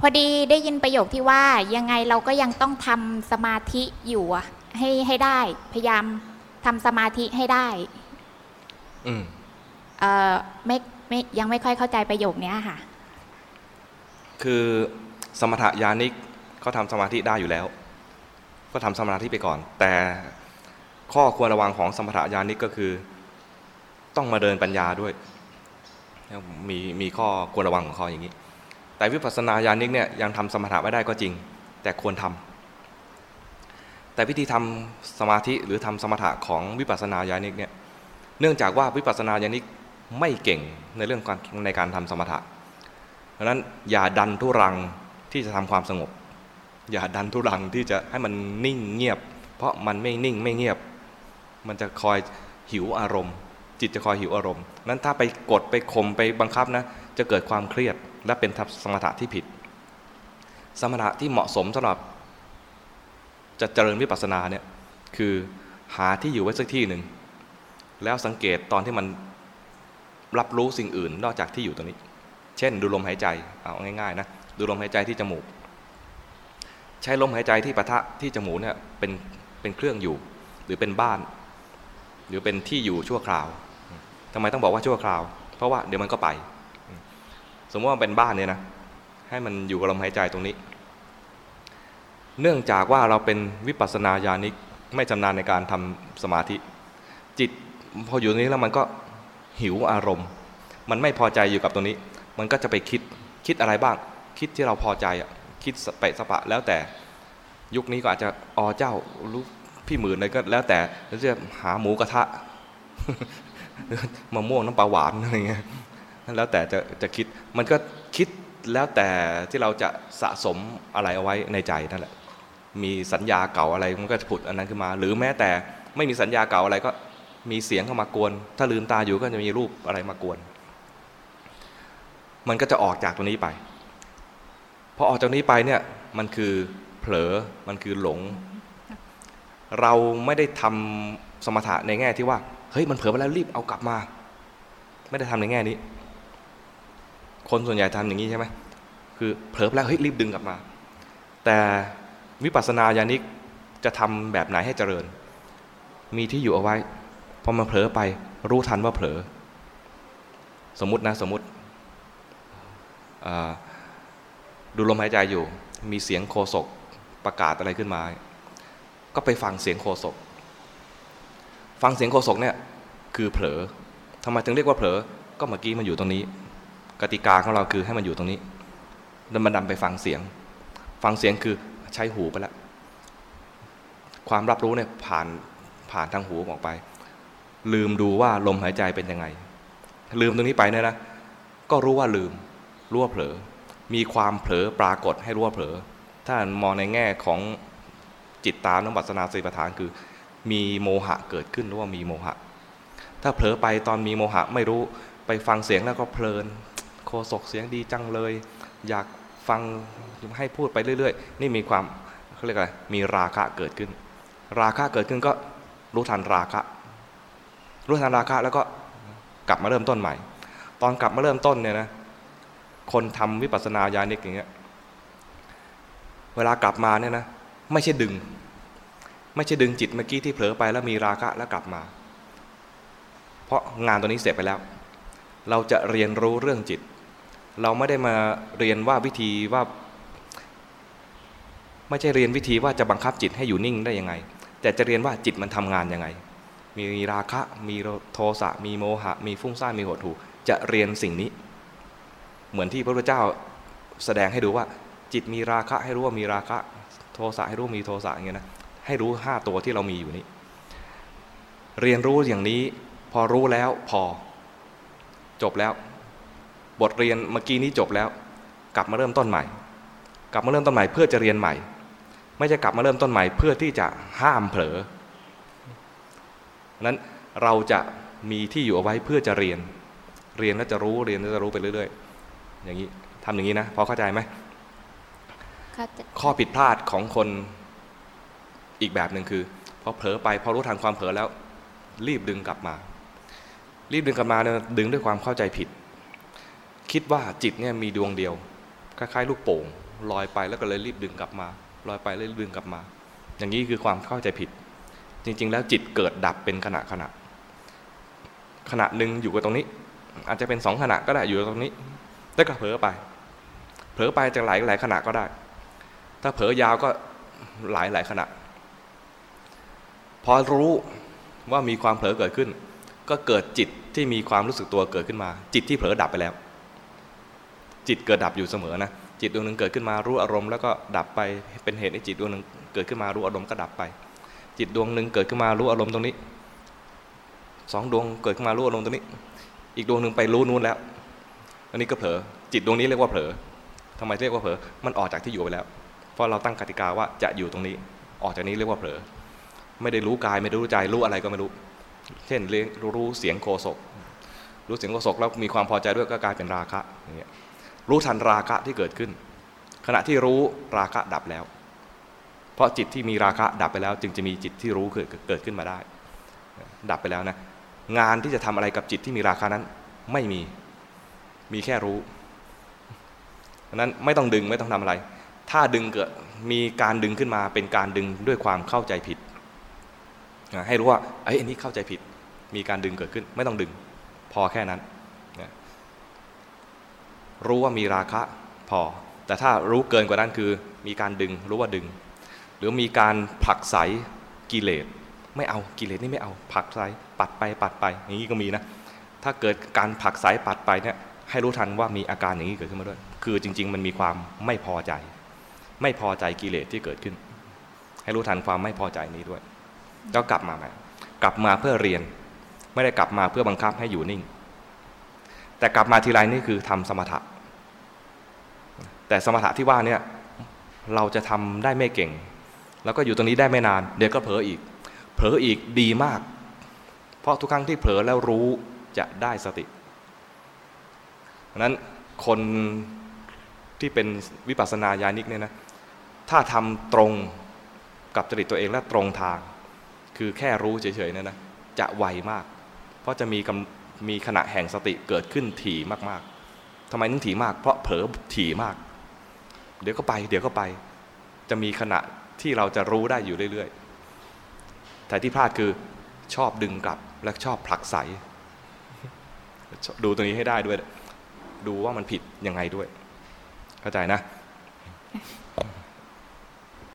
พอดีได้ยินประโยคที่ว่ายังไงเราก็ยังต้องทำสมาธิอยู่ให้ให้ได้ พยายามทำสมาธิให้ได้ อืมเออไม่ไม่ยังไม่ค่อยเข้าใจประโยคนี้ค่ะ คือสมถะญาณิกเขาทำสมาธิได้อยู่แล้ว ก็ทำสมาธิไปก่อน แต่ข้อควรระวังของสมถะญาณิกก็คือ ต้องมาเดินปัญญาด้วยมีมีข้อควรระวังของเขาอย่างนี้ แต่วิปัสสนาญาณิกเนี่ยยังทำสมถะไม่ได้ก็จริง แต่ควรทำแต่วิธีทำสมาธิหรือทำสมถะของวิปัสสนาญาณิกเนี่ยเนื่องจากว่าวิปัสสนาญาณิกไม่เก่งในเรื่องการในการทำสมถะเพราะนั้นอย่าดันทุรังที่จะทำความสงบ อย่าดันทุรังที่จะให้มันนิ่งเงียบ เพราะมันไม่นิ่งไม่เงียบ มันจะคอยหิวอารมณ์ จิตจะคอยหิวอารมณ์นั้นถ้าไปกดไปข่มไปบังคับนะ จะเกิดความเครียดและเป็นสมถะที่ผิด สมถะที่เหมาะสมสำหรับ จะเจริญวิปัสสนาเนี่ยคือหาที่อยู่ไว้สักที่หนึ่ง แล้วสังเกตตอนที่มันรับรู้สิ่งอื่น นอกจากที่อยู่ตรงนี้ เช่น ดูลมหายใจเอาง่ายๆนะดูลมหายใจที่จมูก ใช้ลมหายใจที่ปะทะที่จมูกเนี่ยเป็นเป็นเครื่องอยู่ หรือเป็นบ้าน หรือเป็นที่อยู่ชั่วคราวทำไมต้องบอกว่าชั่วคราว เพราะว่าเดี๋ยวมันก็ไป มมติว่าเป็นบ้านเนี่ยนะให้มันอยู่กับลมหายใจตรงนี้ เนื่องจากว่าเราเป็นวิปัสสนาญาณิกไม่ชำนาญในการทำสมาธิ จิตพออยู่ตรงนี้แล้วมันก็หิวอารมณ์ มันไม่พอใจอยู่กับตรงนี้ มันก็จะไปคิดคิดอะไรบ้าง คิดที่เราพอใจอะคิดสเปะสปะแล้วแต่ยุคนี้ก็อาจจะอ๋อเจ้ารู้พี่หมื่นอะไรก็แล้วแต่แล้วจะหาหมูกระทะมะม่วงน้ำปลาหวานอะไรเงี้ย แล้วแต่จะจะคิดมันก็คิดแล้วแต่ที่เราจะสะสมอะไรเอาไว้ในใจนั่นแหละมีสัญญาเก่าอะไรมันก็จะผุดอันนั้นขึ้นมา หรือแม้แต่ไม่มีสัญญาเก่าอะไรก็มีเสียงเข้ามากวน ถ้าลืมตาอยู่ก็จะมีรูปอะไรมากวน มันก็จะออกจากตรงนี้ไปพอออกจากนี้ไปเนี่ยมันคือเผลอมันคือหลง เราไม่ได้ทำสมถะในแง่ที่ว่าเฮ้ยมันเผลอไปแล้วรีบเอากลับมา ไม่ได้ทำในแง่นี้ คนส่วนใหญ่ทำอย่างนี้ใช่ไหมคือเผลอแล้วเฮ้ยรีบดึงกลับมา แต่วิปัสสนาญาณิกจะทำแบบไหนให้เจริญ มีที่อยู่เอาไว้พอมาเผลอไปรู้ทันว่าเผลอ สมมตินะสมมติดูลมหายใจอยู่ มีเสียงโคศกประกาศอะไรขึ้นมา ก็ไปฟังเสียงโคศก ฟังเสียงโคศกเนี่ยคือเผลอทำไมถึงเรียกว่าเผลอ ก็เมื่อกี้มันอยู่ตรงนี้ กติกาของเราคือให้มันอยู่ตรงนี้แล้วมันดำไปฟังเสียง ฟังเสียงคือใช้หูไปแล้วความรับรู้เนี่ยผ่านผ่านทางหูออกไป ลืมดูว่าลมหายใจเป็นยังไง ลืมตรงนี้ไปเนี่ยนะ ก็รู้ว่าลืมรู้ว่าเผลอ มีความเผลอปรากฏให้รู้ว่าเผลอ ถ้ามองในแง่ของจิตตามน้ำบัสนาสีประฐานคือ มีโมหะเกิดขึ้นรู้ว่ามีโมหะ ถ้าเผลอไปตอนมีโมหะไม่รู้ไปฟังเสียงแล้วก็เพลิน โคศกเสียงดีจังเลย อยากฟังให้พูดไปเรื่อย ๆ นี่มีความเขาเรียกอะไรมีราคะเกิดขึ้น ราคะเกิดขึ้นก็รู้ทันราคะ รู้ทันราคะแล้วก็กลับมาเริ่มต้นใหม่ ตอนกลับมาเริ่มต้นเนี่ยนะคนทำวิปัสสนาญาณิกอย่างเงี้ยเวลากลับมาเนี่ยนะไม่ใช่ดึง ไม่ใช่ดึงจิตเมื่อกี้ที่เผลอไปแล้วมีราคะแล้วกลับมา เพราะงานตัวนี้เสร็จไปแล้ว เราจะเรียนรู้เรื่องจิต เราไม่ได้มาเรียนว่าวิธีว่า ไม่ใช่เรียนวิธีว่าจะบังคับจิตให้อยู่นิ่งได้ยังไง แต่จะเรียนว่าจิตมันทำงานยังไง มีราคะ มีโทสะ มีโมหะ มีฟุ้งซ่าน มีหดหู่จะเรียนสิ่งนี้ เหมือนที่พระพุทธเจ้าแสดงให้ดูว่า จิตมีราคะให้รู้ว่ามีราคะ โทสะให้รู้มีโทสะอย่างเงี้ยนะ ให้รู้ห้าตัวที่เรามีอยู่นี้ เรียนรู้อย่างนี้ พอรู้แล้วพอ จบแล้ว บทเรียนเมื่อกี้นี้จบแล้ว กลับมาเริ่มต้นใหม่ กลับมาเริ่มต้นใหม่เพื่อจะเรียนใหม่ ไม่จะกลับมาเริ่มต้นใหม่ เพื่อที่จะห้ามเผลอนั้นเราจะมีที่อยู่เอาไว้เพื่อจะเรียน เรียนแล้วจะรู้เรียนแล้วจะรู้ไปเรื่อย ๆ อย่างนี้ทำอย่างนี้นะพอเข้าใจไหมข้อผิดพลาดของคนอีกแบบหนึ่งคือพอเผลอไปพอรู้ทันความเผลอแล้ว รีบดึงกลับมา รีบดึงกลับมาเนี่ยดึงด้วยความเข้าใจผิด คิดว่าจิตเนี่ยมีดวงเดียว คล้ายๆ ลูกโป่งลอยไปแล้วก็เลยรีบดึงกลับมาลอยไปแล้วรีบดึงกลับมา อย่างนี้คือความเข้าใจผิด จริง ๆ แล้วจิตเกิดดับเป็นขณะขณะ ขณะหนึ่งอยู่กับตรงนี้ อาจจะเป็นสองขณะก็ได้อยู่ตรงนี้ แล้วก็เผลอไป เผลอไปจะหลายหลายขณะก็ได้ ถ้าเผลอยาวก็หลายหลายขณะ พอรู้ว่ามีความเผลอเกิดขึ้น ก็เกิดจิตที่มีความรู้สึกตัวเกิดขึ้นมา จิตที่เผลอดับไปแล้ว จิตเกิดดับอยู่เสมอนะจิตดวงหนึ่งเกิดขึ้นมารู้อารมณ์แล้วก็ดับไปเป็นเหตุให้จิตดวงหนึ่งเกิดขึ้นมารู้อารมณ์ก็ดับไป จิตดวงหนึ่งเกิดขึ้นมารู้อารมณ์ตรงนี้สองดวงเกิดขึ้นมารู้อารมณ์ตรงนี้ อีกดวงหนึ่งไปรู้นู้นแล้ว อันนี้ก็เผลอจิตดวงนี้เรียกว่าเผลอทำไมเรียกว่าเผลอมันออกจากที่อยู่ไปแล้ว เพราะเราตั้งกติกาว่าจะอยู่ตรงนี้ ออกจากนี้เรียกว่าเผลอไม่ได้รู้กายไม่ได้รู้ใจรู้อะไรก็ไม่รู้ เช่นเรียนรู้เสียงโคศกรู้เสียงโคศกแล้วมีความพอใจด้วยก็กลายเป็นราคะอย่างเงี้ย รู้ทันราคะที่เกิดขึ้น ขณะที่รู้ราคะดับแล้ว เพราะจิตที่มีราคะดับไปแล้ว จึงจะมีจิตที่รู้เกิดเกิดขึ้นมาได้ ดับไปแล้วนะงานที่จะทำอะไรกับจิตที่มีราคะนั้น ไม่มีมีแค่รู้นั้นไม่ต้องดึงไม่ต้องทำอะไร ถ้าดึงเกิดมีการดึงขึ้นมาเป็นการดึงด้วยความเข้าใจผิด ให้รู้ว่าไอ้อันนี้เข้าใจผิด มีการดึงเกิดขึ้น ไม่ต้องดึง พอแค่นั้น รู้ว่ามีราคะพอ แต่ถ้ารู้เกินกว่านั้นคือ มีการดึงรู้ว่าดึง หรือมีการผลักไสกิเลสไม่เอากิเลสนี่ไม่เอาผลักไสปัดไปปัดไปอย่างนี้ก็มีนะ ถ้าเกิดการผลักไสปัดไปเนี่ยให้รู้ทันว่ามีอาการอย่างนี้เกิดขึ้นมาด้วย คือจริง ๆ มันมีความไม่พอใจ ไม่พอใจกิเลสที่เกิดขึ้น ให้รู้ทันความไม่พอใจนี้ด้วยก็กลับมาใหม่กลับมาเพื่อเรียน ไม่ได้กลับมาเพื่อบังคับให้อยู่นิ่ง แต่กลับมาทีไรนี่คือทำสมถะ แต่สมถะที่ว่าเนี่ยเราจะทำได้ไม่เก่ง แล้วก็อยู่ตรงนี้ได้ไม่นาน เดี๋ยวก็เผลออีก เผลออีกดีมาก เพราะทุกครั้งที่เผลอแล้วรู้จะได้สติดังนั้นคนที่เป็นวิปัสสนาญาณิกเนี่ยนะถ้าทำตรงกับจริตตัวเองและตรงทาง คือแค่รู้เฉยๆเนี่ยนะจะไวมาก เพราะจะมี มีขณะแห่งสติเกิดขึ้นถี่มากๆทำไมนึงถี่มาก เพราะเผลอถี่มาก เดี๋ยวก็ไป เดี๋ยวก็ไป จะมีขณะที่เราจะรู้ได้อยู่เรื่อยๆ แต่ที่พลาดคือชอบดึงกลับและชอบผลักใส ดูตรงนี้ให้ได้ด้วย ดูว่ามันผิดยังไงด้วย เข้าใจนะ